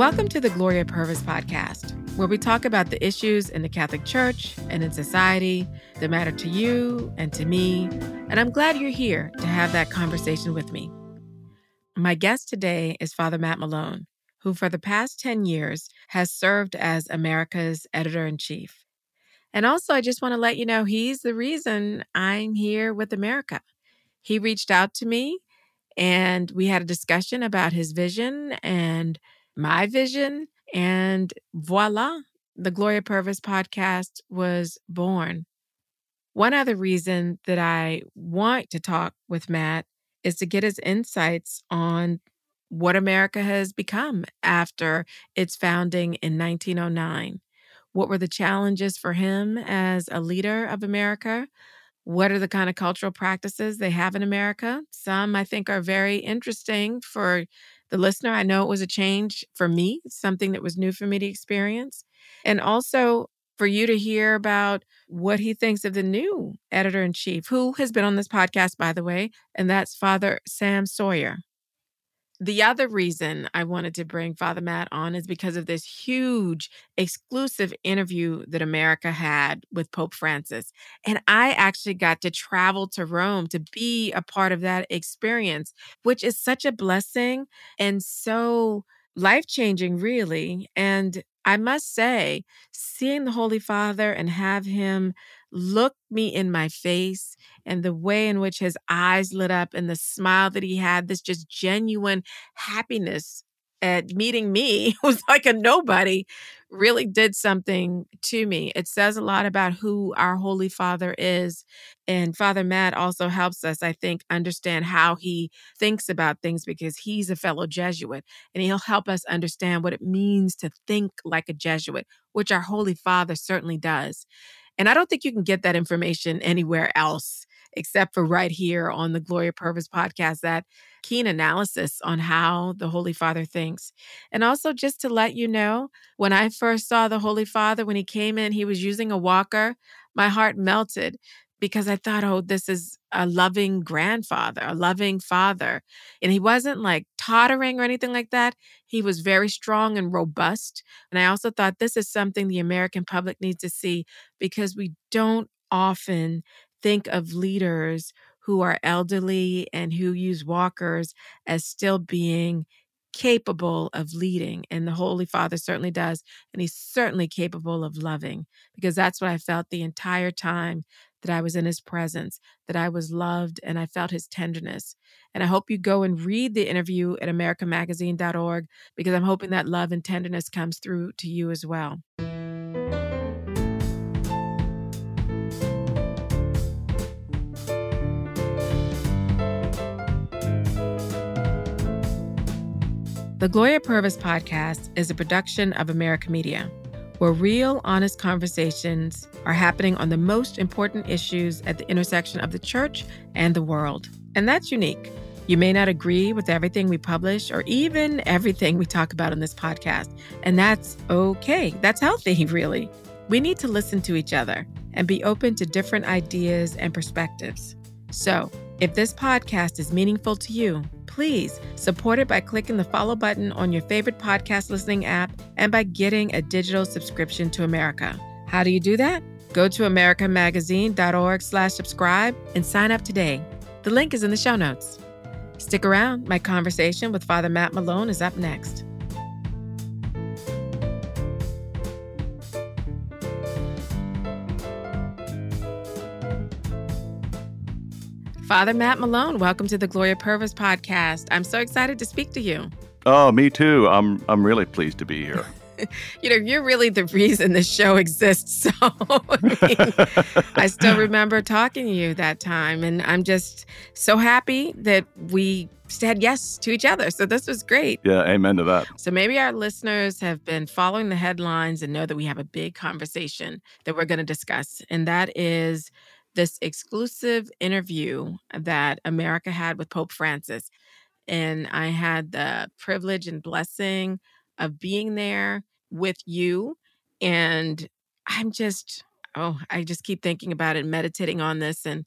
Welcome to the Gloria Purvis podcast, where we talk about the issues in the Catholic Church and in society that matter to you and to me. And I'm glad you're here to have that conversation with me. My guest today is Father Matt Malone, who for the past 10 years has served as America's editor in chief. And also, I just want to let you know he's the reason I'm here with America. He reached out to me and we had a discussion about his vision and my vision. And voila, the Gloria Purvis podcast was born. One other reason that I want to talk with Matt is to get his insights on what America has become after its founding in 1909. What were the challenges for him as a leader of America? What are the kind of cultural practices they have in America? Some I think are very interesting for the listener. I know it was a change for me, something that was new for me to experience. And also for you to hear about what he thinks of the new editor in chief, who has been on this podcast, by the way, and that's Father Sam Sawyer. The other reason I wanted to bring Father Matt on is because of this huge exclusive interview that America had with Pope Francis. And I actually got to travel to Rome to be a part of that experience, which is such a blessing and so life changing, really. And I must say, seeing the Holy Father and have him look me in my face and the way in which his eyes lit up and the smile that he had, this just genuine happiness at meeting me who's like a nobody really did something to me. It says a lot about who our Holy Father is. And Father Matt also helps us, I think, understand how he thinks about things because he's a fellow Jesuit and he'll help us understand what it means to think like a Jesuit, which our Holy Father certainly does. And I don't think you can get that information anywhere else except for right here on the Gloria Purvis podcast, that keen analysis on how the Holy Father thinks. And also, just to let you know, when I first saw the Holy Father, when he came in, he was using a walker, my heart melted because I thought, oh, this is a loving grandfather, a loving father. And he wasn't like tottering or anything like that. He was very strong and robust. And I also thought this is something the American public needs to see because we don't often think of leaders who are elderly and who use walkers as still being capable of leading. And the Holy Father certainly does. And he's certainly capable of loving because that's what I felt the entire time that I was in his presence, that I was loved and I felt his tenderness. And I hope you go and read the interview at americamagazine.org because I'm hoping that love and tenderness comes through to you as well. The Gloria Purvis podcast is a production of America Media, where real, honest conversations are happening on the most important issues at the intersection of the church and the world. And that's unique. You may not agree with everything we publish or even everything we talk about on this podcast, and that's okay. That's healthy, really. We need to listen to each other and be open to different ideas and perspectives. So, if this podcast is meaningful to you, please support it by clicking the follow button on your favorite podcast listening app and by getting a digital subscription to America. How do you do that? Go to americamagazine.org slash subscribe and sign up today. The link is in the show notes. Stick around. My conversation with Father Matt Malone is up next. Father Matt Malone, welcome to the Gloria Purvis podcast. I'm so excited to speak to you. Oh, me too. I'm I'm really pleased to be here. you know, you're really the reason the show exists. So I, mean, I still remember talking to you that time, and I'm just so happy that we said yes to each other. So this was great. Yeah, amen to that. So maybe our listeners have been following the headlines and know that we have a big conversation that we're going to discuss, and that is this exclusive interview that America had with Pope Francis. And I had the privilege and blessing of being there with you. And I'm just, oh, I just keep thinking about it, meditating on this. And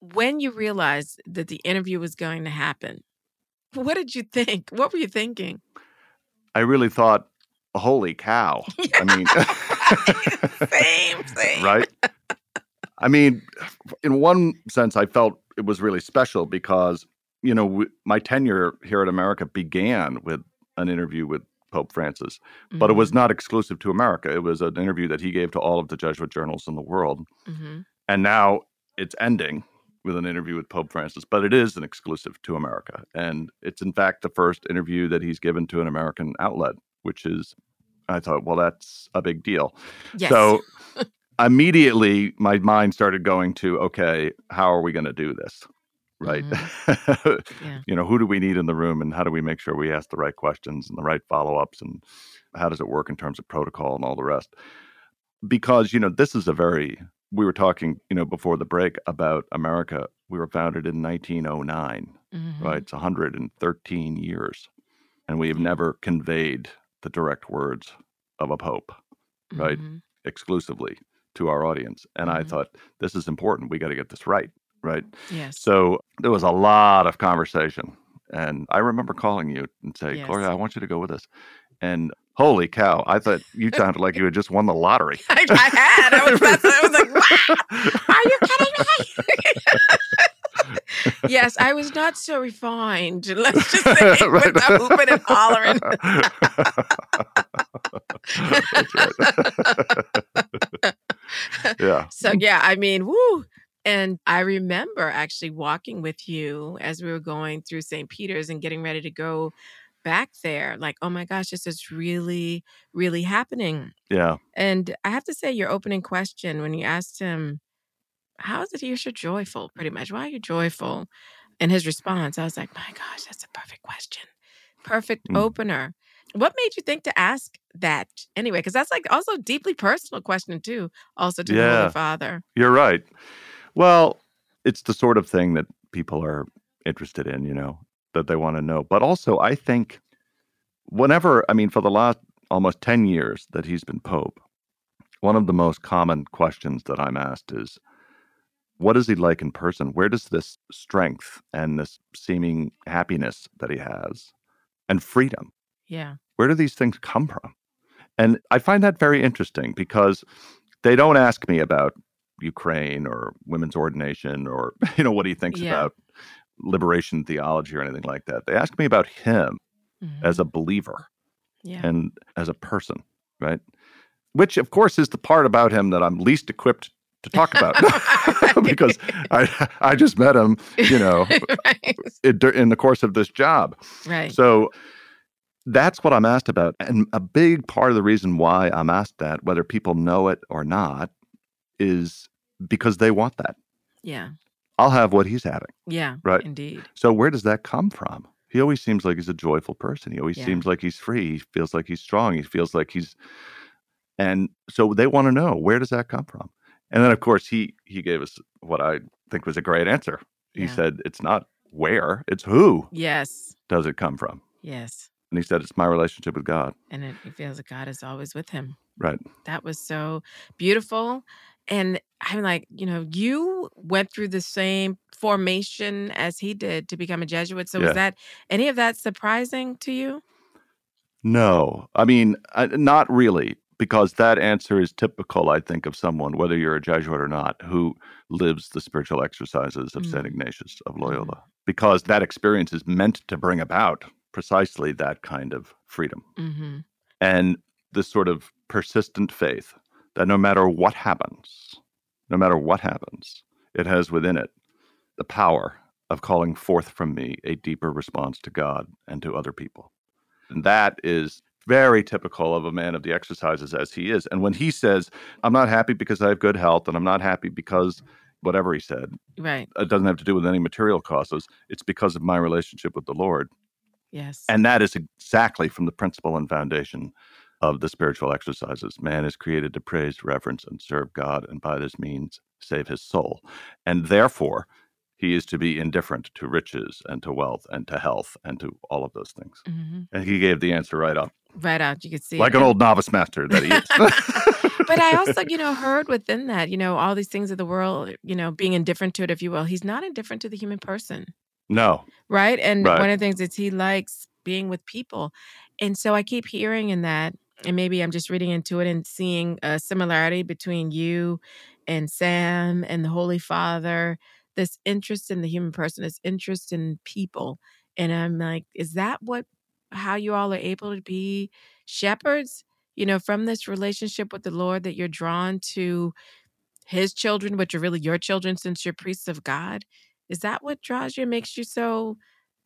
when you realized that the interview was going to happen, what did you think? What were you thinking? I really thought, holy cow. I mean, same, same. right? I mean, in one sense, I felt it was really special because, you know, w- my tenure here at America began with an interview with Pope Francis, but it was not exclusive to America. It was an interview that he gave to all of the Jesuit journals in the world. hmm And now it's ending with an interview with Pope Francis, but it is an exclusive to America. And it's, in fact, the first interview that he's given to an American outlet, which is, I thought, well, that's a big deal. Yes. So immediately my mind started going to, okay, how are we going to do this? Right. Mm-hmm. Yeah. You know, who do we need in the room and how do we make sure we ask the right questions and the right follow ups and how does it work in terms of protocol and all the rest? Because, you know, this is a very, we were talking, you know, before the break about America. We were founded in 1909, Mhm. right? It's 113 years. And we have never conveyed the direct words of a pope right. Mhm. exclusively to our audience. And I Mhm. thought, this is important. We got to get this right. Right. Yes. So there was a lot of conversation. And I remember calling you and saying, Yes. Gloria, I want you to go with us. And holy cow, I thought you sounded like you had just won the lottery. I, I had. I was, I was like, "Wow, are you kidding me? yes, I was not so refined. Let's just say with Right. the hooping and hollering. Yeah. So yeah, I mean, woo. And I remember actually walking with you as we were going through St. Peter's and getting ready to go back there. Like, oh my gosh, this is really, really happening. Yeah. And I have to say, your opening question when you asked him, How is it you're so joyful? Pretty much, why are you joyful? And his response, I was like, My gosh, that's a perfect question. Perfect Mm. opener. What made you think to ask that anyway? Because that's like also a deeply personal question, too, also to the Yeah. Holy Father. You're right. Well, it's the sort of thing that people are interested in, you know, that they want to know. But also, I think whenever, I mean, for the last almost 10 years that he's been Pope, one of the most common questions that I'm asked is, what is he like in person? Where does this strength and this seeming happiness that he has and freedom, Yeah. where do these things come from? And I find that very interesting because they don't ask me about Ukraine or women's ordination or you know what he thinks Yeah. about liberation theology or anything like that. They ask me about him as Mhm. a believer yeah. and as a person, right? Which of course is the part about him that I'm least equipped to talk about because I I just met him, you know, right. in, in the course of this job. right. So that's what I'm asked about. And a big part of the reason why I'm asked that, whether people know it or not, is because they want that. yeah. I'll have what he's having. Yeah. Right. Indeed. So where does that come from? He always seems like he's a joyful person. He always Yeah. seems like he's free. He feels like he's strong. He feels like he's and so they want to know where does that come from? And then of course he he gave us what I think was a great answer. He Yeah. said it's not where, it's who Yes. does it come from? Yes. And he said it's my relationship with God. And it, it feels like God is always with him. Right. That was so beautiful. And I'm like, you know, you went through the same formation as he did to become a Jesuit. So Yeah. was that any of that surprising to you? No, I mean, I, not really, because that answer is typical, I think, of someone, whether you're a Jesuit or not, who lives the spiritual exercises of St. Mm. Ignatius of Loyola, because that experience is meant to bring about precisely that kind of freedom Mm-hmm. and this sort of persistent faith that no matter what happens, no matter what happens, it has within it the power of calling forth from me a deeper response to God and to other people. And that is very typical of a man of the exercises as he is. And when he says, I'm not happy because I have good health and I'm not happy because whatever he said, Right. it doesn't have to do with any material causes. It's because of my relationship with the Lord. Yes. And that is exactly from the principle and foundation of the spiritual exercises. Man is created to praise, reverence, and serve God, and by this means save his soul. And therefore, he is to be indifferent to riches and to wealth and to health and to all of those things. hmm And he gave the answer right up, Right out. You could see like it. an old novice master that he is. but I also, you know, heard within that, you know, all these things of the world, you know, being indifferent to it, if you will. He's not indifferent to the human person, no, right? And Right. one of the things is he likes being with people. And so I keep hearing in that, and maybe I'm just reading into it and seeing a similarity between you and Sam and the Holy Father, this interest in the human person, this interest in people. And I'm like, is that what how you all are able to be shepherds? You know, from this relationship with the Lord that you're drawn to his children, which are really your children since you're priests of God. Is that what draws you, makes you so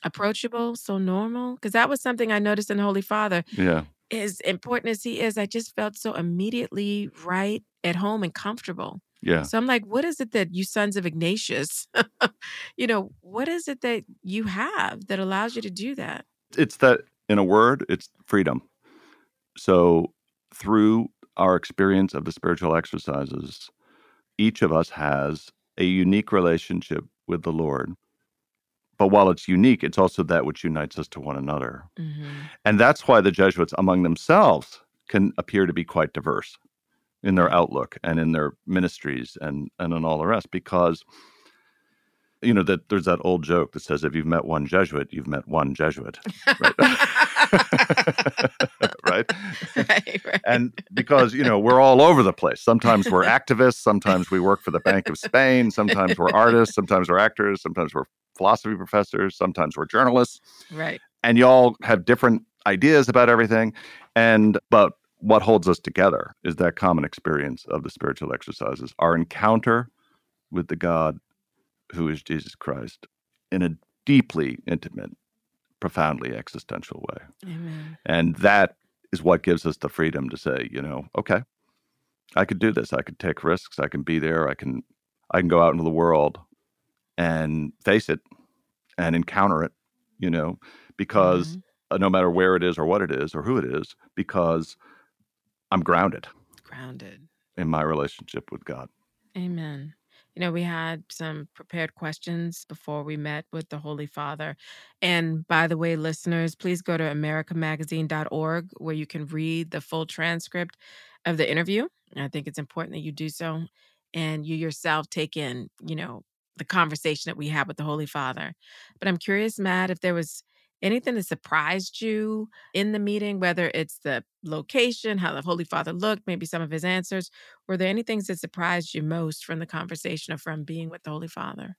approachable, so normal? Because that was something I noticed in Holy Father. Yeah. As important as he is, I just felt so immediately right at home and comfortable. Yeah. So I'm like, what is it that you sons of Ignatius, you know, what is it that you have that allows you to do that? It's that, in a word, it's freedom. So through our experience of the spiritual exercises, each of us has a unique relationship with the Lord. But while it's unique, it's also that which unites us to one another. Mm-hmm. And that's why the Jesuits among themselves can appear to be quite diverse in their outlook and in their ministries and, and in all the rest, because you know that there's that old joke that says if you've met one Jesuit, you've met one Jesuit. Right. right? right, right. And because, you know, we're all over the place. Sometimes we're activists, sometimes we work for the Bank of Spain, sometimes we're artists, sometimes we're actors, sometimes we're philosophy professors, sometimes we're journalists. right. And y'all have different ideas about everything. And but what holds us together is that common experience of the spiritual exercises, our encounter with the God who is Jesus Christ in a deeply intimate, profoundly existential way. Amen. And that is what gives us the freedom to say, you know, okay, I could do this. I could take risks. I can be there. I can I can go out into the world and face it and encounter it, you know, because Mhm. uh, no matter where it is or what it is or who it is, because I'm grounded Grounded. in my relationship with God. Amen. You know, we had some prepared questions before we met with the Holy Father. And by the way, listeners, please go to americamagazine.org where you can read the full transcript of the interview. I think it's important that you do so and you yourself take in, you know, the conversation that we had with the Holy Father. But I'm curious, Matt, if there was anything that surprised you in the meeting, whether it's the location, how the Holy Father looked, maybe some of his answers, were there any things that surprised you most from the conversation or from being with the Holy Father?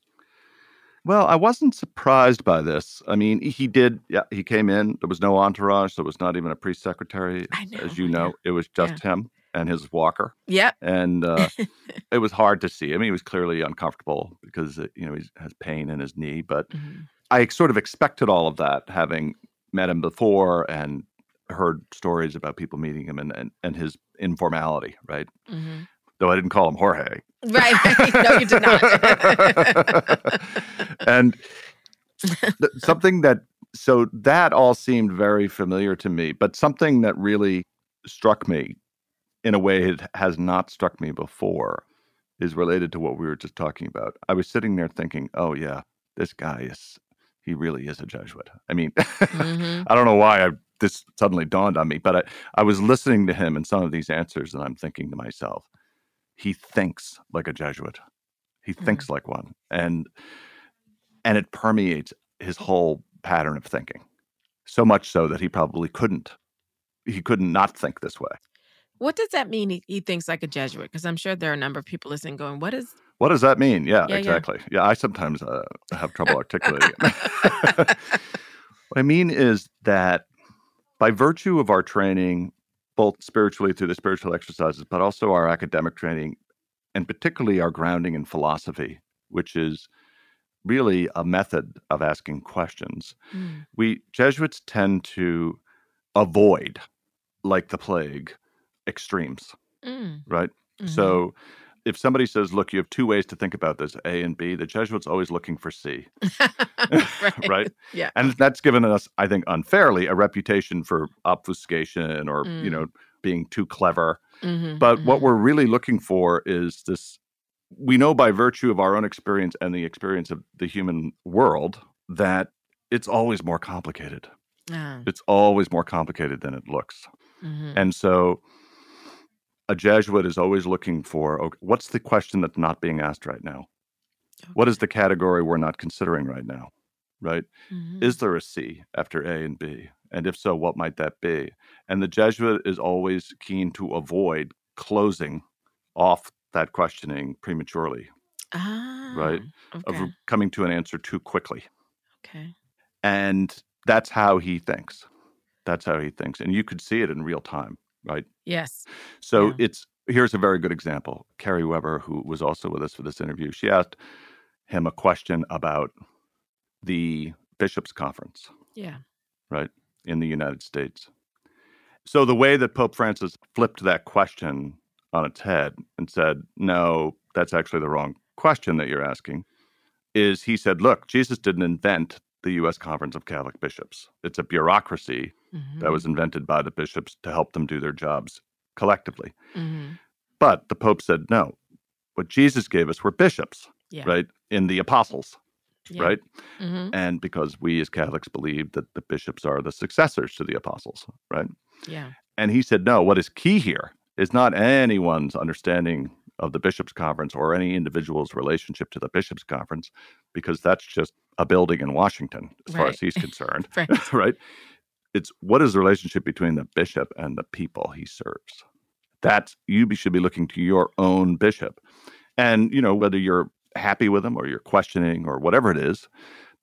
Well, I wasn't surprised by this. I mean, he did, yeah, he came in. There was no entourage. There was not even a priest secretary. Know, As you know, know. it was just him and his walker. Yep. and uh, it was hard to see. I mean, he was clearly uncomfortable because uh, you know he has pain in his knee. But Mhm. I sort of expected all of that, having met him before and heard stories about people meeting him and and, and his informality, right? Mhm. Though I didn't call him Jorge. Right. no, you did not. and th- something that so that all seemed very familiar to me, but something that really struck me in a way it has not struck me before is related to what we were just talking about. I was sitting there thinking, "Oh yeah, this guy is he really is a Jesuit." I mean, Mhm. I don't know why I, this suddenly dawned on me, but I, I was listening to him and some of these answers, and I'm thinking to myself, he thinks like a Jesuit. He Mhm. thinks like one, and and it permeates his whole pattern of thinking. So much so that he probably couldn't, he couldn't not think this way. What does that mean? He, he thinks like a Jesuit? Because I'm sure there are a number of people listening going, "What is?" What does that mean? Yeah, Yeah, yeah. exactly. Yeah, I sometimes uh, have trouble articulating it. what I mean is that by virtue of our training, both spiritually through the spiritual exercises, but also our academic training, and particularly our grounding in philosophy, which is really a method of asking questions, Mm, we Jesuits tend to avoid, like the plague, extremes, mm, right? mhm. So if somebody says, look, you have two ways to think about this, A and B, the Jesuits always looking for C. right. right? Yeah. And that's given us, I think, unfairly a reputation for obfuscation or, you Mm. know, being too clever. Mhm, But what mhm. we're really looking for is this we know by virtue of our own experience and the experience of the human world that it's always more complicated. Ah, It's always more complicated than it looks. mhm. And so a Jesuit is always looking for okay, what's the question that's not being asked right now? What is the category we're not considering right now? Right? Mhm. Is there a C after A and B? And if so, what might that be? And the Jesuit is always keen to avoid closing off that questioning prematurely, Ah. right? Of Okay. r- coming to an answer too quickly. Okay. And that's how he thinks. That's how he thinks. And you could see it in real time, right? Yes. So Yeah. it's here's a very good example. Kerry Weber, who was also with us for this interview, she asked him a question about the bishops' conference, Yeah. right, in the United States. So the way that Pope Francis flipped that question on its head and said, no, that's actually the wrong question that you're asking, is he said, look, Jesus didn't invent the U.S. Conference of Catholic Bishops. It's a bureaucracy that was invented by the bishops to help them do their jobs collectively. hmm But the Pope said, no, what Jesus gave us were bishops, Yeah. right? In the apostles, Yeah. right? hmm And because we as Catholics believe that the bishops are the successors to the apostles, right? Yeah. And he said, no, what is key here is not anyone's understanding of the bishops' conference or any individual's relationship to the bishops' conference, because that's just a building in Washington, as far as he's concerned, Right. right? It's what is the relationship between the bishop and the people he serves. That's you should be looking to your own bishop, and you know whether you're happy with him or you're questioning or whatever it is,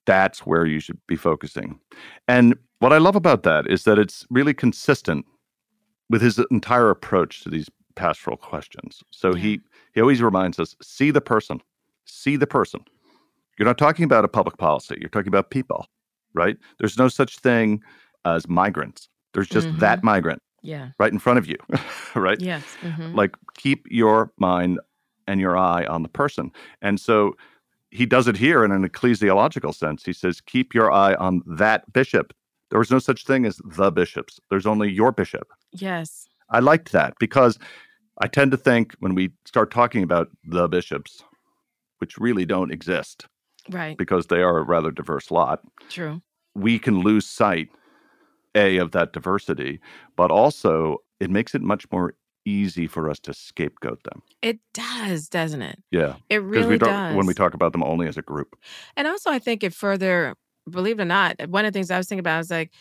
that's where you should be focusing. And what I love about that is that it's really consistent with his entire approach to these pastoral questions. So Yeah. he he always reminds us see the person, see the person. You're not talking about a public policy. You're talking about people, right? There's no such thing as migrants. There's just Mhm. that migrant Yeah. right in front of you, right? Yes. hmm Like keep your mind and your eye on the person. And so he does it here in an ecclesiological sense. He says, keep your eye on that bishop. There was no such thing as the bishops. There's only your bishop. Yes. I liked that because I tend to think when we start talking about the bishops, which really don't exist Right. because they are a rather diverse lot, True. we can lose sight a of that diversity, but also it makes it much more easy for us to scapegoat them. It does, doesn't it? Yeah, It really we does. when we talk about them only as a group. And also, I think it further, believe it or not, one of the things I was thinking about was like,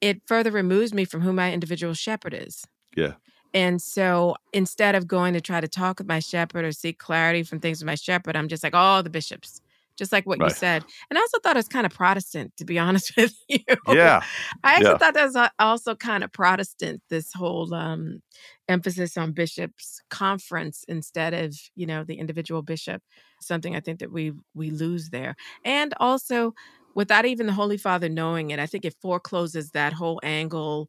it further removes me from who my individual shepherd is. Yeah. And so instead of going to try to talk with my shepherd or seek clarity from things with my shepherd, I'm just like, oh, the bishops, just like what you said. And I also thought it was kind of Protestant, to be honest with you. Yeah, I actually Yeah. thought that was also kind of Protestant, this whole um, emphasis on bishops conference instead of, you know, the individual bishop. Something I think that we we lose there. And also without even the Holy Father knowing it, I think it forecloses that whole angle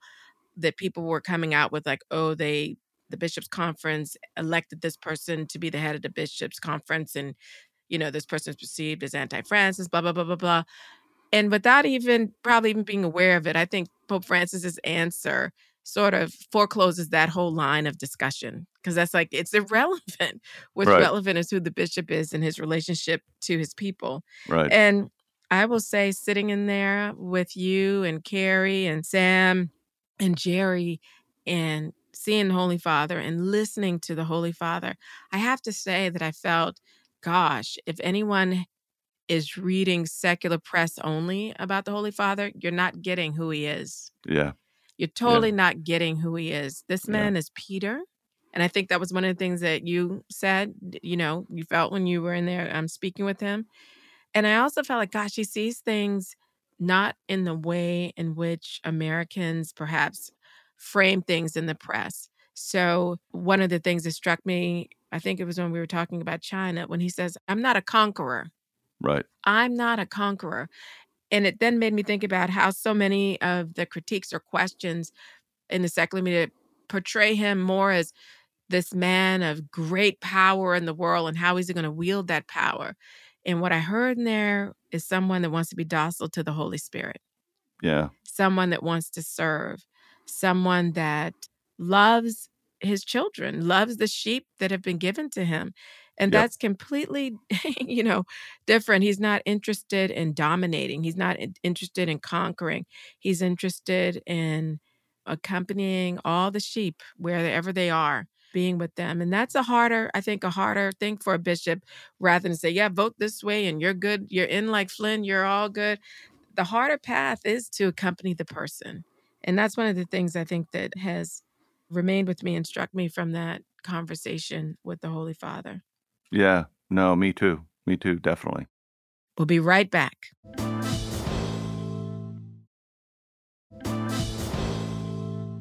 that people were coming out with like, oh, they the bishops conference elected this person to be the head of the bishops conference and you know, this person is perceived as anti-Francis, blah, blah, blah, blah, blah. And without even probably even being aware of it, I think Pope Francis's answer sort of forecloses that whole line of discussion because that's like it's irrelevant. What's Right. relevant is who the bishop is and his relationship to his people. right. And I will say, sitting in there with you and Kerry and Sam and Jerry and seeing the Holy Father and listening to the Holy Father, I have to say that I felt, gosh, if anyone is reading secular press only about the Holy Father, you're not getting who he is. yeah, You're totally not getting who he is. This Yeah. man is Peter. And I think that was one of the things that you said, you know, you felt when you were in there um, speaking with him. And I also felt like, gosh, he sees things not in the way in which Americans perhaps frame things in the press. So, one of the things that struck me, I think it was when we were talking about China, when he says, I'm not a conqueror. right. I'm not a conqueror. And it then made me think about how so many of the critiques or questions in the secular media portray him more as this man of great power in the world and how is he going to wield that power. And what I heard in there is someone that wants to be docile to the Holy Spirit, Yeah, someone that wants to serve, someone that loves his children, loves the sheep that have been given to him. And Yep. that's completely, you know, different. He's not interested in dominating. He's not in- interested in conquering. He's interested in accompanying all the sheep wherever they are, being with them. And that's a harder, I think, a harder thing for a bishop rather than say, yeah, vote this way and you're good. You're in like Flynn, you're all good. The harder path is to accompany the person And that's one of the things I think that has remained with me and struck me from that conversation with the Holy Father. Yeah, no, me too. Me too, definitely. We'll be right back.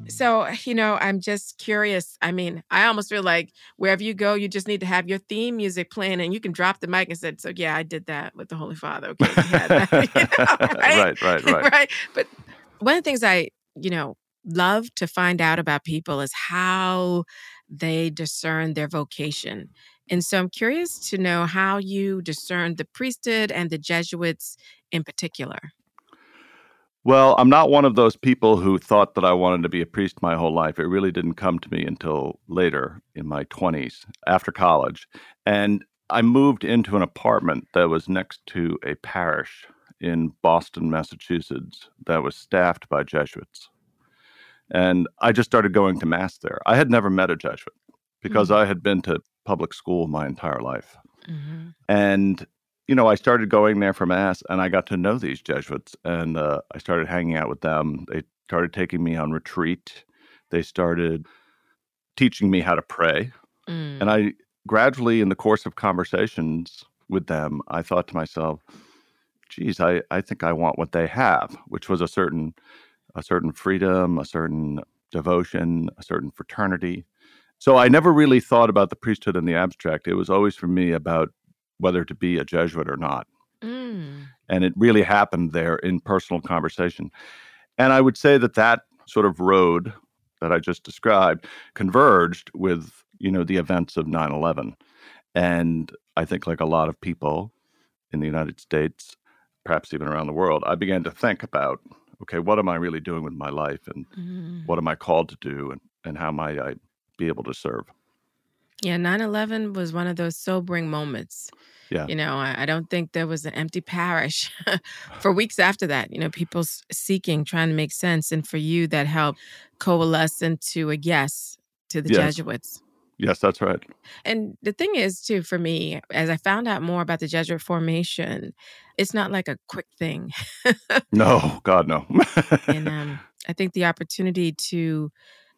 So, you know, I'm just curious. I mean, I almost feel like wherever you go, you just need to have your theme music playing and you can drop the mic and say, So, yeah, I did that with the Holy Father. Okay. That, you know, right? right, right, right. right. But one of the things I, you know, love to find out about people is how they discern their vocation. And so I'm curious to know how you discern the priesthood and the Jesuits in particular. Well, I'm not one of those people who thought that I wanted to be a priest my whole life. It really didn't come to me until later in my 20s, after college. And I moved into an apartment that was next to a parish in Boston, Massachusetts, that was staffed by Jesuits. And I just started going to Mass there. I had never met a Jesuit because mm-hmm. I had been to public school my entire life. Mm-hmm. And you know, I started going there for mass, and I got to know these Jesuits, and uh, I started hanging out with them. They started taking me on retreat. They started teaching me how to pray, mm. and I gradually, in the course of conversations with them, I thought to myself, "Geez, I I think I want what they have," which was a certain a certain freedom, a certain devotion, a certain fraternity. So I never really thought about the priesthood in the abstract. It was always for me about whether to be a Jesuit or not. Mm. And it really happened there in personal conversation. And I would say that that sort of road that I just described converged with, you know, the events of 9/11. And I think like a lot of people in the United States, perhaps even around the world, I began to think about, okay, what am I really doing with my life and mm. what am I called to do and, and how might I be able to serve? Yeah, 9 11 was one of those sobering moments. Yeah. You know, I, I don't think there was an empty parish for weeks after that. You know, people seeking, trying to make sense. And for you, that helped coalesce into a yes to the yes. Jesuits. Yes, that's right. And the thing is, too, for me, as I found out more about the Jesuit formation, it's not like a quick thing. no, God, no. and um, I think the opportunity to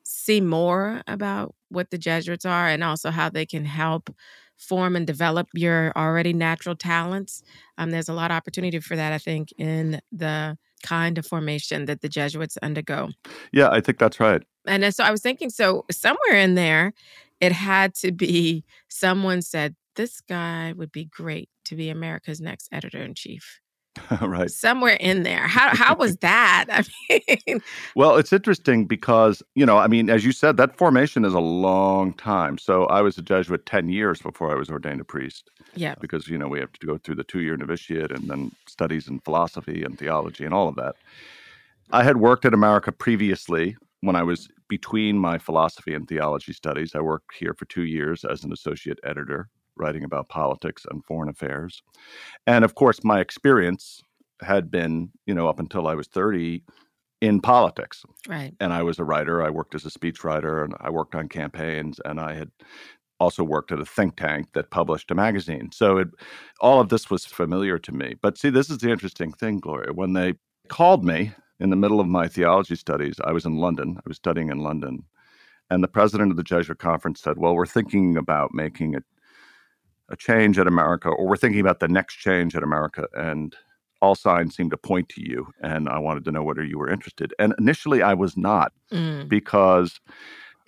see more about what the Jesuits are and also how they can help form and develop your already natural talents. Um, there's a lot of opportunity for that, I think, in the kind of formation that the Jesuits undergo. Yeah, I think that's right. And so I was thinking, so somewhere in there, it had to be someone said, this guy would be great to be America's next editor in chief. right. Somewhere in there. How how was that? I mean Well, it's interesting because, you know, I mean, as you said, that formation is a long time. So I was a Jesuit 10 years before I was ordained a priest. Yeah. Because, you know, we have to go through the two year novitiate and then studies in philosophy and theology and all of that. I had worked at America previously when I was between my philosophy and theology studies. I worked here for two years as an associate editor writing about politics and foreign affairs. And of course, my experience had been, you know, up until I was 30 in politics. Right. And I was a writer. I worked as a speechwriter and I worked on campaigns and I had also worked at a think tank that published a magazine. So it, all of this was familiar to me. But see, this is the interesting thing, Gloria. When they called me in the middle of my theology studies, I was in London. I was studying in London. And the president of the Jesuit conference said, Well, we're thinking about making a a change at America, or we're thinking about the next change at America, and all signs seem to point to you. And I wanted to know whether you were interested. And initially, I was not mm. because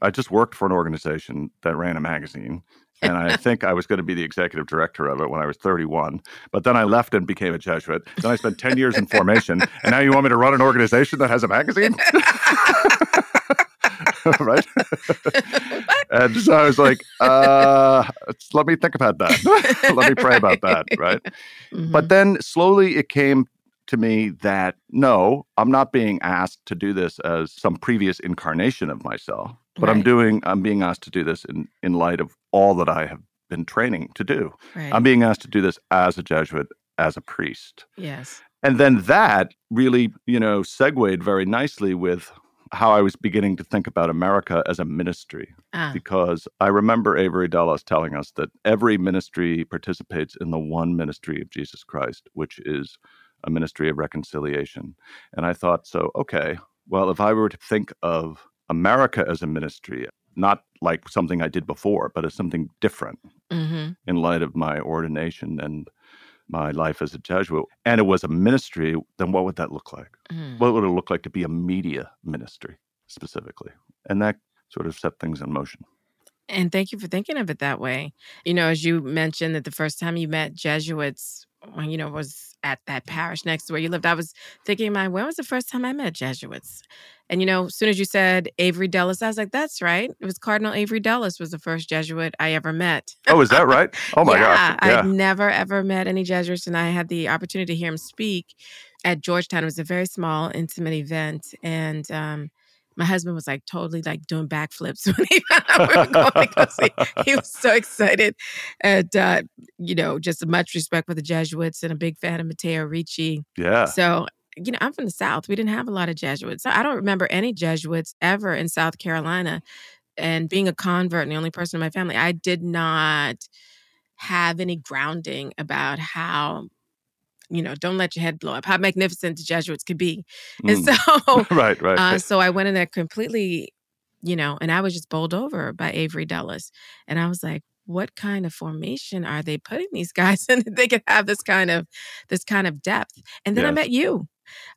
I just worked for an organization that ran a magazine. And I think I was going to be the executive director of it when I was 31. But then I left and became a Jesuit. Then I spent 10 years in formation. And now you want me to run an organization that has a magazine? right? and so I was like, uh, let me think about that. let me pray about that, right? Mm-hmm. But then slowly it came to me that no, I'm not being asked to do this as some previous incarnation of myself, but right. I'm doing I'm being asked to do this in in light of all that I have been training to do. Right. I'm being asked to do this as a Jesuit, as a priest. Yes. And then that really, you know, segued very nicely with how I was beginning to think about America as a ministry. Ah. Because I remember Avery Dulles telling us that every ministry participates in the one ministry of Jesus Christ, which is a ministry of reconciliation. And I thought, so, okay, Well, if I were to think of America as a ministry, not like something I did before, but as something different Mm-hmm. in light of my ordination and my life as a Jesuit, and it was a ministry, then what would that look like? Mm. What would it look like to be a media ministry specifically? And that sort of set things in motion. And thank you for thinking of it that way. You know, as you mentioned that the first time you met Jesuits, you know was at that parish next to where you lived, I was thinking, my when was the first time I met Jesuits? And you know, as soon as you said Avery Dulles, I was like, that's right. It was Cardinal Avery Dulles was the first Jesuit I ever met. Oh, is that right? Oh my yeah, gosh. Yeah. I'd never ever met any Jesuits, and I had the opportunity to hear him speak at Georgetown. It was a very small, intimate event, and um, my husband was like totally like doing backflips when he found out we were going to go see. He was so excited, and uh, you know, just much respect for the Jesuits, and a big fan of Matteo Ricci. yeah. So. You know, I'm from the South. We didn't have a lot of Jesuits. So I don't remember any Jesuits ever in South Carolina. And being a convert and the only person in my family, I did not have any grounding about how, you know, don't let your head blow up, how magnificent the Jesuits could be. And Mm. so, right, right. uh, so I went in there completely, you know, and I was just bowled over by Avery Dulles. And I was like, what kind of formation are they putting these guys in that they could have this kind of this kind of depth? And then I met you.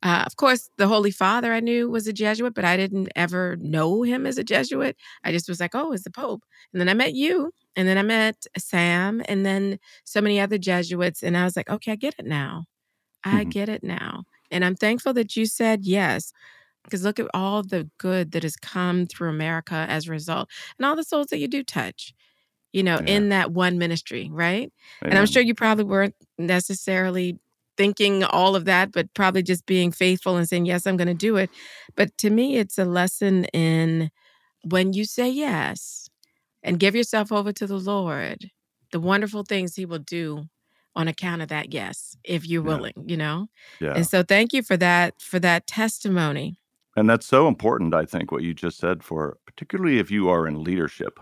Uh, of course, the Holy Father I knew was a Jesuit, but I didn't ever know him as a Jesuit. I just was like, oh, it's the Pope. And then I met you, and then I met Sam, and then so many other Jesuits. And I was like, okay, I get it now. I Mhm. get it now. And I'm thankful that you said yes, because look at all the good that has come through America as a result, and all the souls that you do touch, you know, Yeah. in that one ministry, right? And I'm sure you probably weren't necessarily thinking all of that, but probably just being faithful and saying, Yes, I'm going to do it. But to me, it's a lesson in when you say yes and give yourself over to the Lord, the wonderful things He will do on account of that yes, if you're Yeah. willing, you know? Yeah. And so thank you for that, for that testimony. And that's so important, I think, what you just said for particularly if you are in leadership,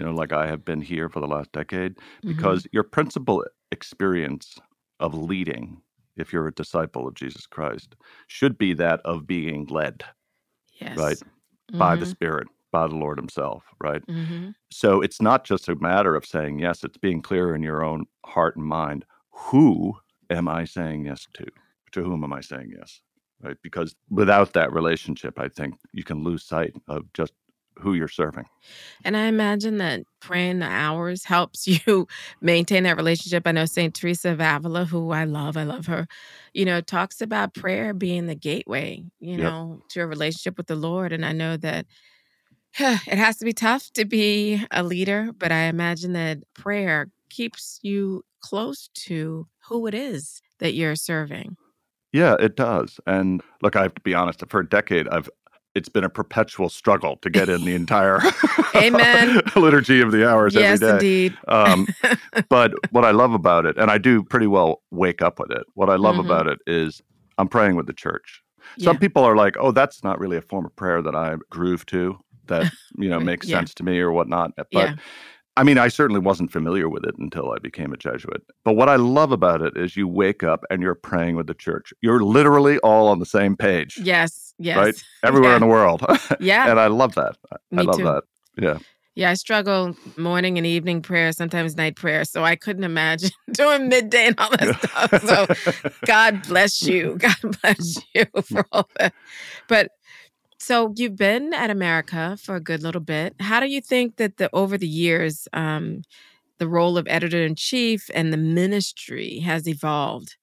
you know, like I have been here for the last decade, Mhm. because your principal experience of leading, if you're a disciple of Jesus Christ, should be that of being led yes. right, by the Mhm. Spirit, by the Lord Himself, right? Mhm. So it's not just a matter of saying yes, it's being clear in your own heart and mind. Who am I saying yes to? To whom am I saying yes? Right? Because without that relationship, I think you can lose sight of just who you're serving. And I imagine that praying the hours helps you maintain that relationship. I know St. Teresa of Avila, who I love, I love her, you know, talks about prayer being the gateway, you Yep. know, to a relationship with the Lord. And I know that it has to be tough to be a leader, but I imagine that prayer keeps you close to who it is that you're serving. Yeah, it does. And look, I have to be honest, for a decade, I've it's been a perpetual struggle to get in the entire Amen. liturgy of the hours yes, every day. indeed. Um, but what I love about it, and I do pretty well wake up with it, what I love Mhm. about it is I'm praying with the church. Some people are like, oh, that's not really a form of prayer that I groove to, that, you know, makes yeah. sense to me or whatnot. But Yeah. I mean, I certainly wasn't familiar with it until I became a Jesuit. But what I love about it is you wake up and you're praying with the church. You're literally all on the same page, Yes. Yes. right? Everywhere Yeah. in the world. Yeah. and I love that. I Me love too. that. Yeah. Yeah, I struggle morning and evening prayer, sometimes night prayer. So I couldn't imagine doing midday and all that stuff. So God bless you. God bless you for all that. But so you've been at America for a good little bit. How do you think that the over the years, um, the role of editor in chief and the ministry has evolved?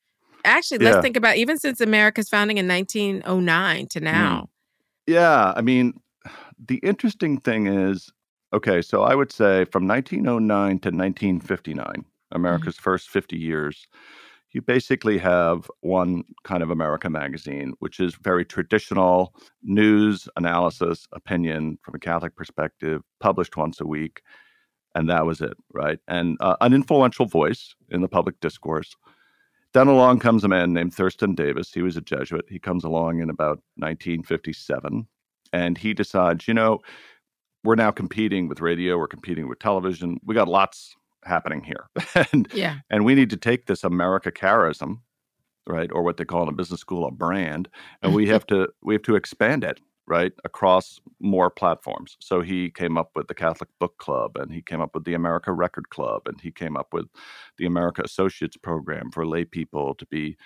Actually, let's Yeah. think about even since America's founding in 1909 to now. Yeah, I mean, the interesting thing is, okay, so I would say from 1909 to 1959, America's first 50 years, you basically have one kind of America magazine, which is very traditional news, analysis, opinion from a Catholic perspective, published once a week. And that was it, right? And uh, an influential voice in the public discourse. Then along comes a man named Thurston Davis. He was a Jesuit. He comes along in about 1957 and he decides, you know, we're now competing with radio, we're competing with television. We got lots happening here. and Yeah. and we need to take this America charism right? Or what they call in a business school a brand, and we have to we have to expand it, right, across more platforms. So he came up with the Catholic Book Club, and he came up with the America Record Club, and he came up with the America Associates Program for lay people to be,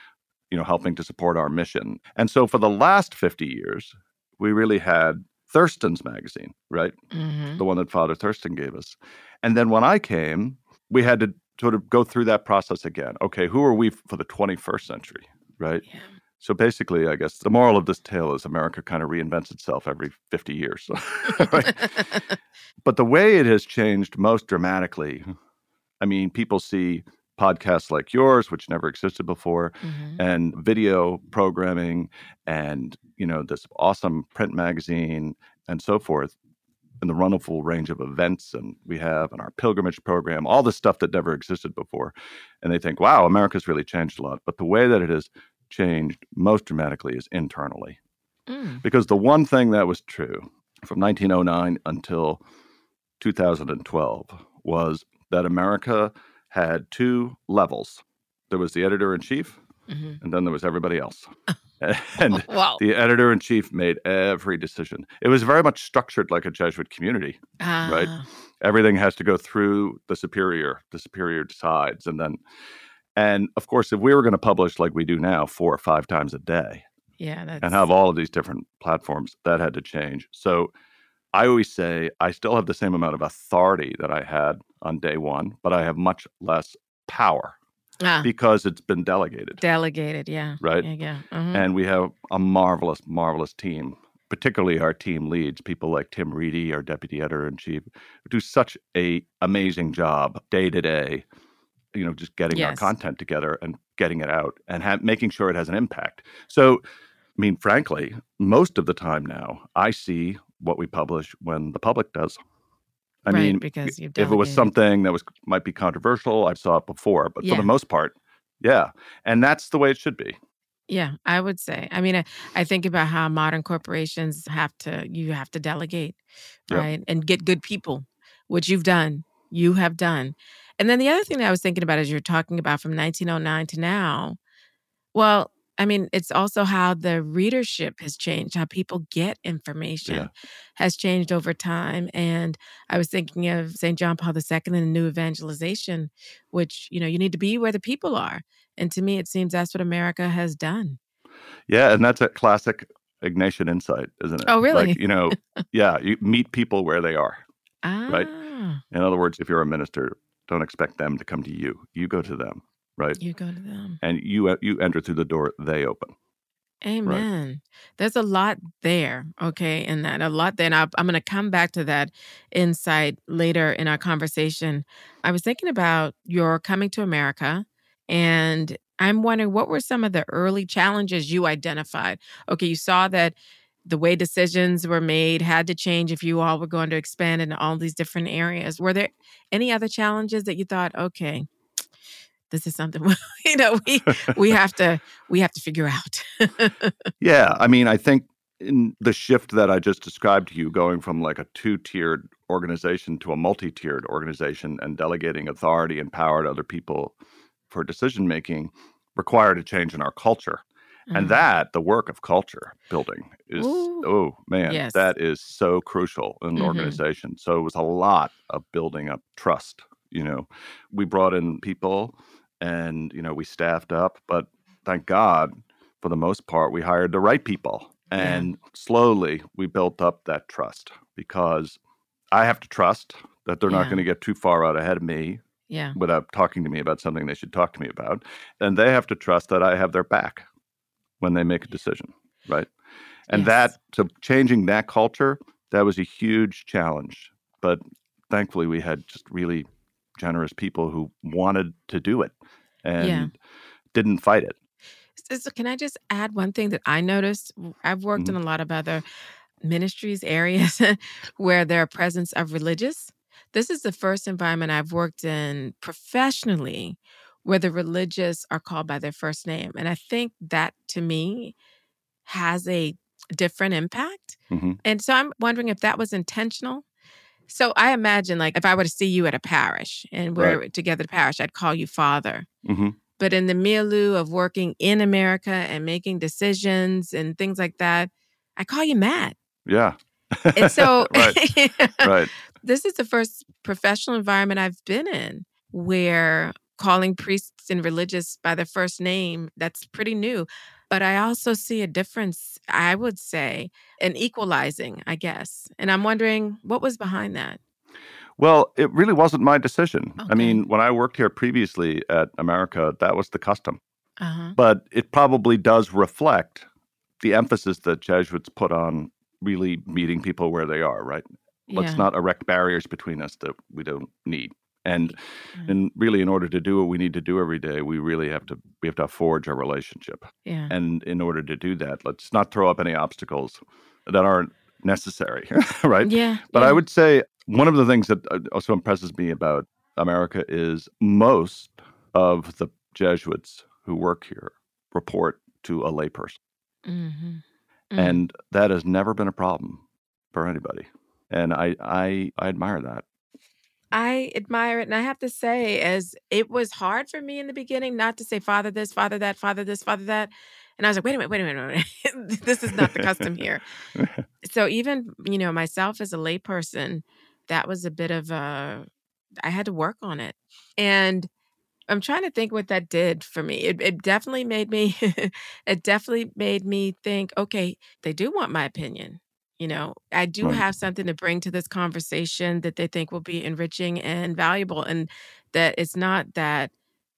you know, helping to support our mission. And so for the last fifty years, we really had Thurston's magazine, right? Mhm. The one that Father Thurston gave us. And then when I came, we had to sort of go through that process again. Okay, who are we for the 21st century, right? Yeah. So basically, I guess the moral of this tale is America kind of reinvents itself every 50 years. But the way it has changed most dramatically, I mean, people see podcasts like yours, which never existed before, Mhm. and video programming and you know this awesome print magazine and so forth and the wonderful range of events and we have and our pilgrimage program all this stuff that never existed before and they think wow america's really changed a lot but the way that it has changed most dramatically is internally Mm. because the one thing that was true from 1909 until 2012 was that america had two levels there was the editor in chief Mhm. and then there was everybody else. and wow. the editor in chief made every decision. It was very much structured like a Jesuit community. right. Ah, Everything has to go through the superior. The superior decides, and then, and of course, if we were going to publish like we do now, four or five times a day, yeah, that's and have all of these different platforms, that had to change. So. I always say I still have the same amount of authority that I had on day one, but I have much less power ah, because it's been delegated. delegated. Yeah. Right. Yeah. yeah. Mhm. and we have a marvelous, marvelous team. Particularly our team leads, people like Tim Reidy, our deputy editor in chief, who do such a amazing job day to day. You know, just getting our content together and getting it out and ha- making sure it has an impact. So, I mean, frankly, most of the time now, I see what we publish when the public does. I Right, mean, because you've if it was something that was might be controversial, I saw it before, but for the most part, yeah, and that's the way it should be. Yeah, I would say. I mean, I, I think about how modern corporations have to, you have to delegate, Yep. right? And get good people, which you've done. You have done. And then the other thing that I was thinking about as you're talking about from 1909 to now, well, I mean, it's also how the readership has changed, how people get information Yeah. has changed over time. And I was thinking of St. John Paul II and the new evangelization, which, you know, you need to be where the people are. And to me, it seems that's what America has done. Yeah, and that's a classic Ignatian insight, isn't it? Oh, really? Like, you know, yeah, you meet people where they are. Ah, In other words, if you're a minister, don't expect them to come to you. You go to them, right? you go to them. And you you enter through the door they open. Amen. There's a lot there, okay, in that, a lot there. And I, I'm going to come back to that insight later in our conversation. I was thinking about your coming to America, and I'm wondering what were some of the early challenges you identified? Okay, you saw that the way decisions were made had to change if you all were going to expand into all these different areas. Were there any other challenges that you thought, okay, this is something you know we we have to we have to figure out. Yeah, I mean, I think in the shift that I just described to you, going from like a two-tiered organization to a multi-tiered organization and delegating authority and power to other people for decision making required a change in our culture. And Mhm. that, the work of culture building is, Ooh. oh man, Yes. that is so crucial in an Mhm. organization. So it was a lot of building up trust. You know, we brought in people and, you know, we staffed up, but thank God, for the most part, we hired the right people. Yeah. And slowly we built up that trust because I have to trust that they're not going to get too far out ahead of me yeah. without talking to me about something they should talk to me about. And they have to trust that I have their back when they make a decision, right? And Yes. that, so changing that culture, that was a huge challenge. But thankfully, we had just really generous people who wanted to do it and Yeah. didn't fight it. So, can I just add one thing that I noticed? I've worked in a lot of other ministries areas where there are presence of religious. This is the first environment I've worked in professionally where the religious are called by their first name. And I think that to me has a different impact. Mhm. And so I'm wondering if that was intentional. So I imagine like if I were to see you at a parish and we're Right. together at a parish, I'd call you father. hmm But in the milieu of working in America and making decisions and things like that, I call you Matt. Yeah. And so right. right. this is the first professional environment I've been in where calling priests and religious by their first name, that's pretty new. But I also see a difference, I would say, an equalizing, I guess. And I'm wondering what was behind that? Well, it really wasn't my decision. Okay. I mean, when I worked here previously at America, that was the custom. Uh-huh. But it probably does reflect the emphasis that Jesuits put on really meeting people where they are, right? Let's Yeah. not erect barriers between us that we don't need. And and really in order to do what we need to do every day, we really have to we have to forge a relationship. Yeah. And in order to do that, let's not throw up any obstacles that aren't necessary, right? Yeah. But yeah. I would say one of the things that uh, also impresses me about America is most of the Jesuits who work here report to a layperson. Mhm. Mm. And that has never been a problem for anybody. And I, I, I admire that. I admire it. And I have to say, as it was hard for me in the beginning not to say father this, father that, father this, father that. And I was like, wait a minute, wait a minute, wait a minute. this is not the custom here. So even, you know, myself as a layperson, that was a bit of a I had to work on it. And I'm trying to think what that did for me. It, it definitely made me it definitely made me think, okay, they do want my opinion. You know, I do Right. have something to bring to this conversation that they think will be enriching and valuable. And that it's not that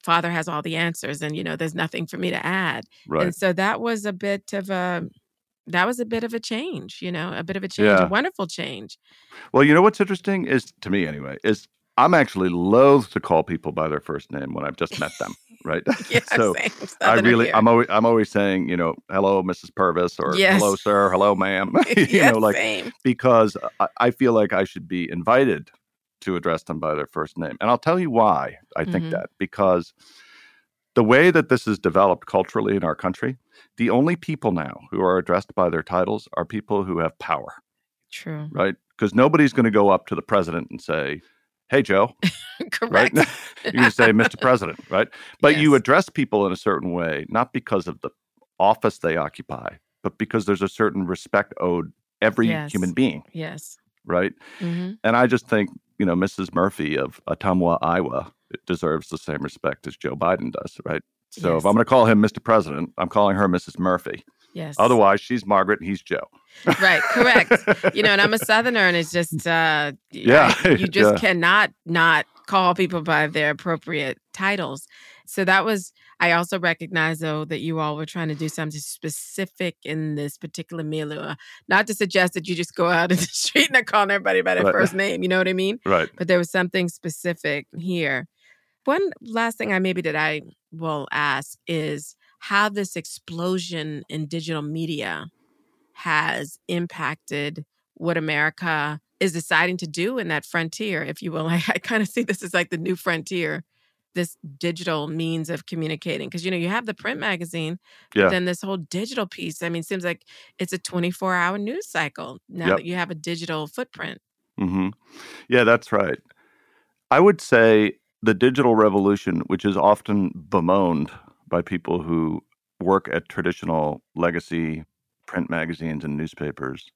father has all the answers and, you know, there's nothing for me to add. right. And so that was a bit of a that was a bit of a change, you know, a bit of a change, Yeah. a wonderful change. Well, you know what's interesting is to me anyway, is I'm actually loath to call people by their first name when I've just met them, right? Yeah, so same. I really, here. I'm always, I'm always saying, you know, hello, Mrs. Purvis, or Yes. hello, sir, hello, ma'am. you yeah, know, like same. because I, I feel like I should be invited to address them by their first name, and I'll tell you why I think Mhm. that because the way that this is developed culturally in our country, the only people now who are addressed by their titles are people who have power, True. right? Because nobody's going to go up to the president and say, "Hey, Joe," right? Correct. You're going to say, "Mr. President," right? But you address people in a certain way, not because of the office they occupy, but because there's a certain respect owed every Yes. human being, Yes. right? hmm And I just think, you know, Mrs. Murphy of Ottumwa, Iowa, deserves the same respect as Joe Biden does, right? So if I'm going to call him Mr. President, I'm calling her Mrs. Murphy. Yes. Otherwise, she's Margaret and he's Joe. Right. Correct. you know, and I'm a Southerner, and it's just, uh, Yeah, I- you just yeah. cannot not call people by their appropriate titles. So that was. I also recognize though that you all were trying to do something specific in this particular milieu. Not to suggest that you just go out in the street and calling everybody by their Right. first name. You know what I mean? right. but there was something specific here. One last thing I maybe that I will ask is how this explosion in digital media has impacted what America is deciding to do in that frontier, if you will. I, I kind of see this as like the new frontier, this digital means of communicating. Because, you know, you have the print magazine, Yeah. but then this whole digital piece, I mean, it seems like it's a 24 hour news cycle now Yep. that you have a digital footprint. hmm Yeah, that's right. I would say the digital revolution, which is often bemoaned by people who work at traditional legacy print magazines and newspapers,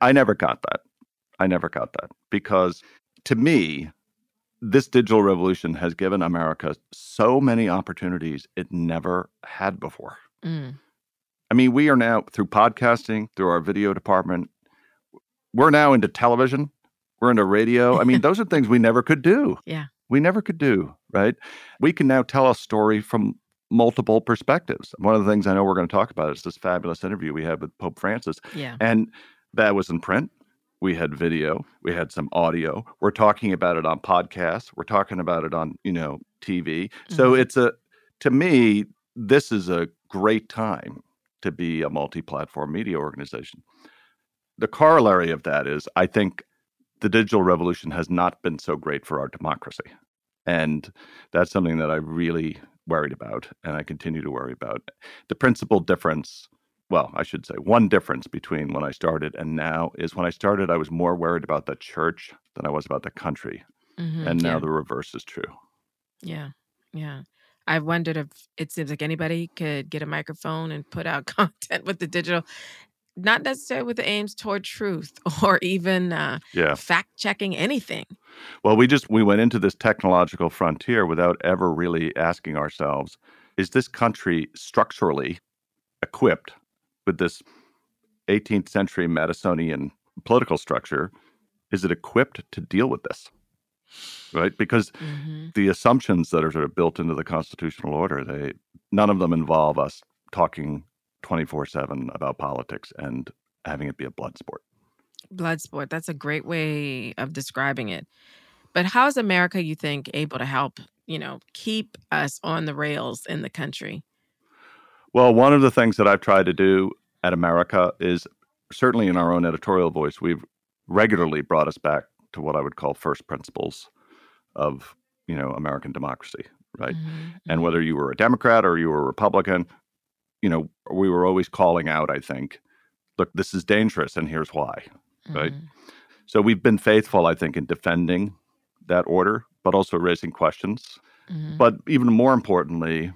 I never got that. I never got that because to me, this digital revolution has given America so many opportunities it never had before. Mm. I mean, we are now through podcasting, through our video department, we're now into television, we're into radio. I mean, those are things we never could do. Yeah. We never could do, right? We can now tell a story from multiple perspectives. One of the things I know we're going to talk about is this fabulous interview we had with Pope Francis. Yeah. And that was in print. We had video, we had some audio. We're talking about it on podcasts, we're talking about it on, you know, TV. So Mhm. it's a to me, this is a great time to be a multi-platform media organization. The corollary of that is I think the digital revolution has not been so great for our democracy. And that's something that I really worried about and I continue to worry about. The principal difference, well, I should say one difference between when I started and now is when I started I was more worried about the church than I was about the country. Mhm. And now yeah. the reverse is true. Yeah. Yeah. I've wondered if it seems like anybody could get a microphone and put out content with the digital, not necessarily with the aims toward truth or even uh, Yeah. fact checking anything. Well, we just we went into this technological frontier without ever really asking ourselves, is this country structurally equipped with this 18th century Madisonian political structure? Is it equipped to deal with this? Right? Because hmm the assumptions that are sort of built into the constitutional order, they none of them involve us talking 24/7 about politics and having it be a blood sport. Blood sport. That's a great way of describing it. But how is America, you think, able to help, you know, keep us on the rails in the country? Well, one of the things that I've tried to do at America is certainly in our own editorial voice, we've regularly brought us back to what I would call first principles of, you know, American democracy, right? Mhm, And mhm, whether you were a Democrat or you were a Republican, you know, we were always calling out, I think, look, this is dangerous and here's why, right? mhm. So we've been faithful, I think, in defending that order, but also raising questions. Mhm. But even more importantly,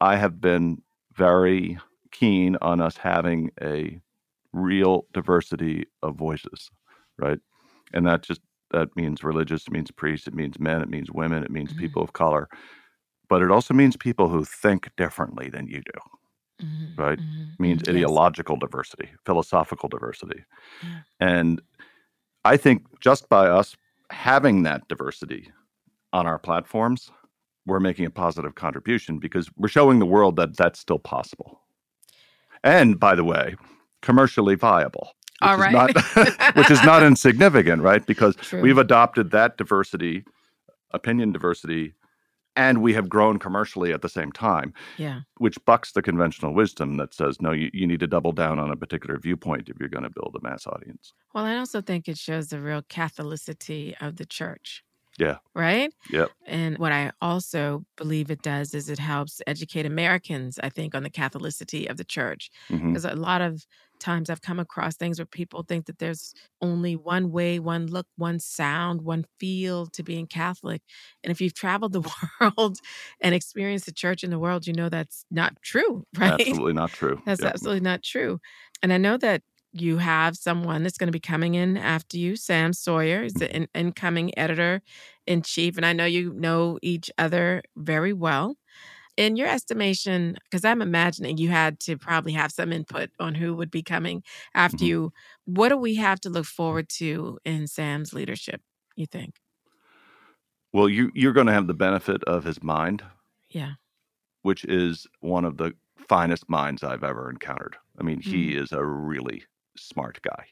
I have been very keen on us having a real diversity of voices, right? And that just that means religious, it means priests, it means men, it means women, it means Mhm. people of color. But it also means people who think differently than you do. Mhm, Right. mhm, means mhm. Yes. ideological diversity, philosophical diversity. Yeah. And I think just by us having that diversity on our platforms, we're making a positive contribution because we're showing the world that that's still possible. And by the way, commercially viable. Which All is not which is not insignificant, right? Because True. we've adopted that diversity, opinion diversity, and we have grown commercially at the same time yeah. which bucks the conventional wisdom that says no you, you need to double down on a particular viewpoint if you're going to build a mass audience Well, I also think it shows the real Catholicity of the church. Yeah. Right? Yep. And what I also believe it does is it helps educate Americans, I think, on the Catholicity of the church. Mm-hmm. Because a lot of times I've come across things where people think that there's only one way, one look, one sound, one feel to being Catholic. And if you've traveled the world and experienced the church in the world, you know that's not true, right? absolutely not true That's Yep. absolutely not true. And I know that you have someone that's going to be coming in after you, Sam Sawyer. is the mm-hmm. in- incoming editor in chief. And I know you know each other very well. In your estimation, because I'm imagining you had to probably have some input on who would be coming after Mhm. you, what do we have to look forward to in Sam's leadership, you think? well you you're going to have the benefit of his mind Yeah. which is one of the finest minds i've ever encountered i mean he Hmm. is a really smart guy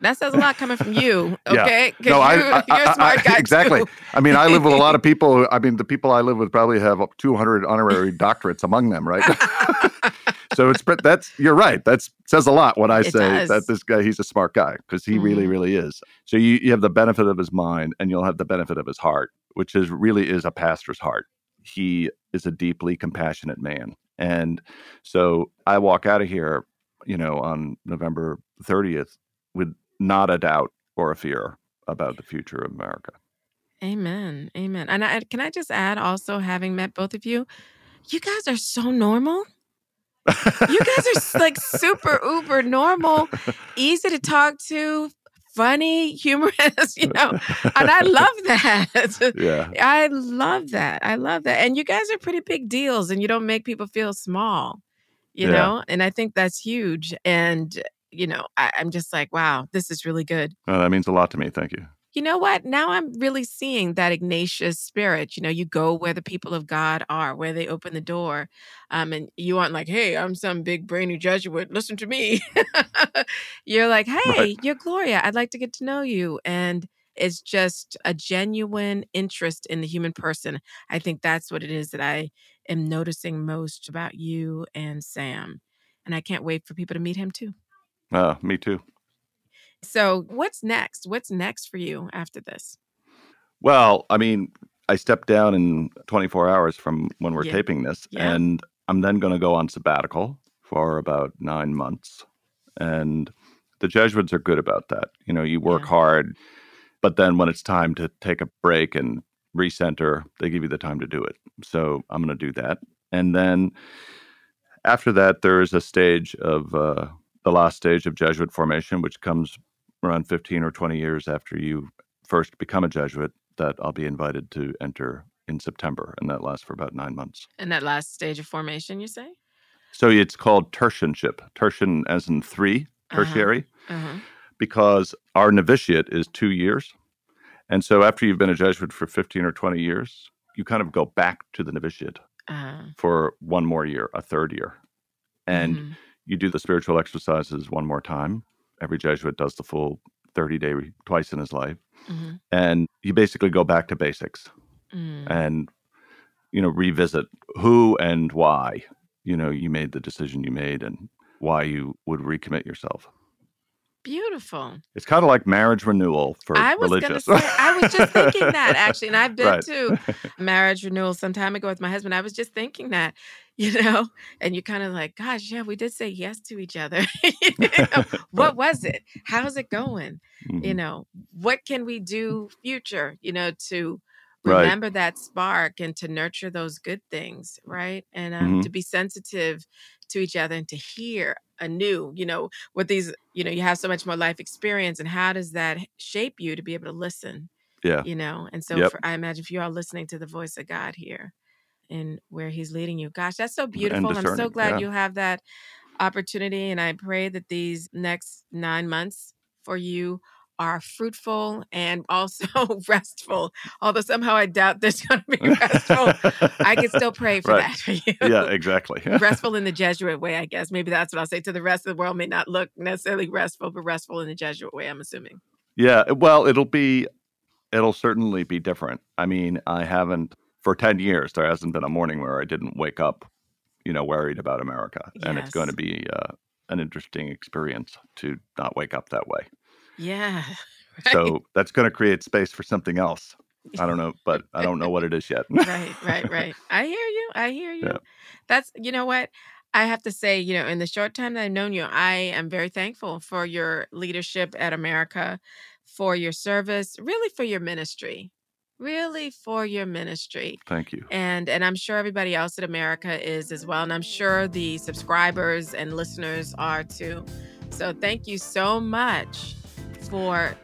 That says a lot coming from you, Yeah. okay? 'Cause No, I- you, I- you're a I- smart I- guy. exactly. too. i mean i live with a lot of people who- i mean the people i live with probably have up 200 honorary doctorates among them right so it's that's you're right That says a lot when i It say does. that this guy he's a smart guy because he really Mhm. really is so you, you have the benefit of his mind and you'll have the benefit of his heart which is really is a pastor's heart he is a deeply compassionate man and so i walk out of here you know on november 30th with not a doubt or a fear about the future of america Amen. Amen. And I, can I just add also, having met both of you, you guys are so normal. You guys are like super uber normal, easy to talk to, funny, humorous, you know. And I love that. yeah I love that. I love that. And you guys are pretty big deals and you don't make people feel small, you Yeah. know? And I think that's huge. And, you know, I, I'm just like, wow, this is really good. That means a lot to me thank you You know what? Now I'm really seeing that Ignatius spirit. You know, you go where the people of God are, where they open the door. Um, and you aren't like, hey, I'm some big brainy Jesuit. Listen to me. you're like, hey, Right. you're Gloria. I'd like to get to know you. And it's just a genuine interest in the human person. I think that's what it is that I am noticing most about you and Sam. And I can't wait for people to meet him too. Uh, me too So, what's next? What's next for you after this? Well, I mean, I stepped down in 24 hours from when we're Yeah. taping this, Yeah. and I'm then going to go on sabbatical for about nine months. And the Jesuits are good about that. You know, you work Yeah. hard, but then when it's time to take a break and recenter. They give you the time to do it. So I'm going to do that. And then after that, there is a stage of uh, the last stage of Jesuit formation, which comes around 15 or 20 years after you first become a Jesuit, that I'll be invited to enter in September. And that lasts for about nine months. And that last stage of formation, you say? So it's called tertianship, tertian as in three, Uh-huh. tertiary, Uh-huh. because our novitiate is two years. And so after you've been a Jesuit for 15 or 20 years, you kind of go back to the novitiate Uh-huh. for one more year, a third year. And Mhm. You do the spiritual exercises one more time. Every Jesuit does the full 30 day twice in his life. Mhm. And you basically go back to basics Mm. and, you know, revisit who and why, you know, you made the decision you made and why you would recommit yourself. Beautiful. It's kind of like marriage renewal for I was religious. say I was just thinking that actually, and I've been Right. to marriage renewal some time ago with my husband. I was just thinking that, you know, and you're kind of like, gosh, yeah, we did say yes to each other. You know, what was it? How's it going? You Mhm. know, what can we do future? You know, to Right. remember that spark and to nurture those good things, right? And um, Mhm. to be sensitive to each other and to hear anew, you know, with these, you know, you have so much more life experience, and how does that shape you to be able to listen? Yeah. you know and so Yep. for, i imagine if you are listening to the voice of god here and where he's leading you gosh that's so beautiful i'm so glad yeah. you have that opportunity and i pray that these next nine months for you are fruitful and also restful although somehow i doubt there's going to be restful i can still pray for Right. that for you yeah, exactly. restful in the jesuit way i guess maybe that's what i'll say to the rest of the world may not look necessarily restful but restful in the jesuit way i'm assuming Yeah, well, it'll be, it'll certainly be different. I mean, I haven't for ten years. There hasn't been a morning where I didn't wake up, you know, worried about America, and it's going to be uh, an interesting experience to not wake up that way. yeah So that's going to create space for something else. I don't know, but I don't know what it is yet. right, right, right. I hear you. I hear you. Yeah. That's you know what I have to say. You know, in the short time that I've known you, I am very thankful for your leadership at America, for your service, really for your ministry, really for your ministry. Thank you. And and I'm sure everybody else at America is as well. And I'm sure the subscribers and listeners are too. So thank you so much for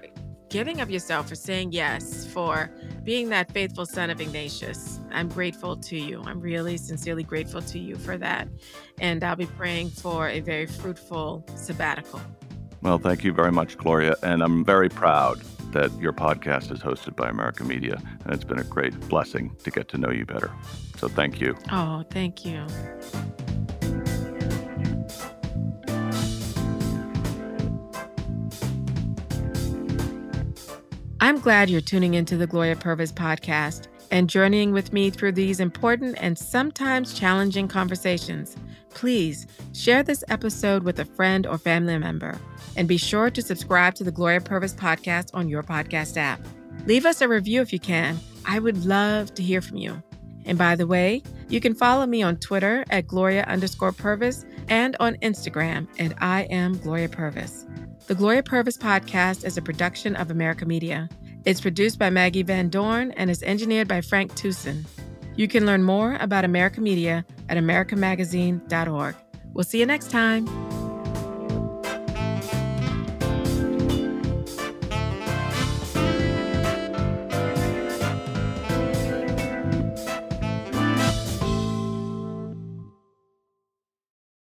giving of yourself, for saying yes, for being that faithful son of Ignatius. I'm grateful to you. I'm really sincerely grateful to you for that. And I'll be praying for a very fruitful sabbatical. Well, thank you very much, Gloria, and I'm very proud that your podcast is hosted by American Media, and it's been a great blessing to get to know you better. So thank you. Oh, thank you. I'm glad you're tuning into the Gloria Purvis podcast and journeying with me through these important and sometimes challenging conversations. Please share this episode with a friend or family member and be sure to subscribe to the Gloria Purvis podcast on your podcast app. Leave us a review if you can. I would love to hear from you. And by the way, you can follow me on Twitter at Gloria underscore Purvis and on Instagram at I am Gloria Purvis. The Gloria Purvis podcast is a production of America Media. It's produced by Maggie Van Dorn and is engineered by Frank Tucson. You can learn more about America Media at americamagazine.org. We'll see you next time.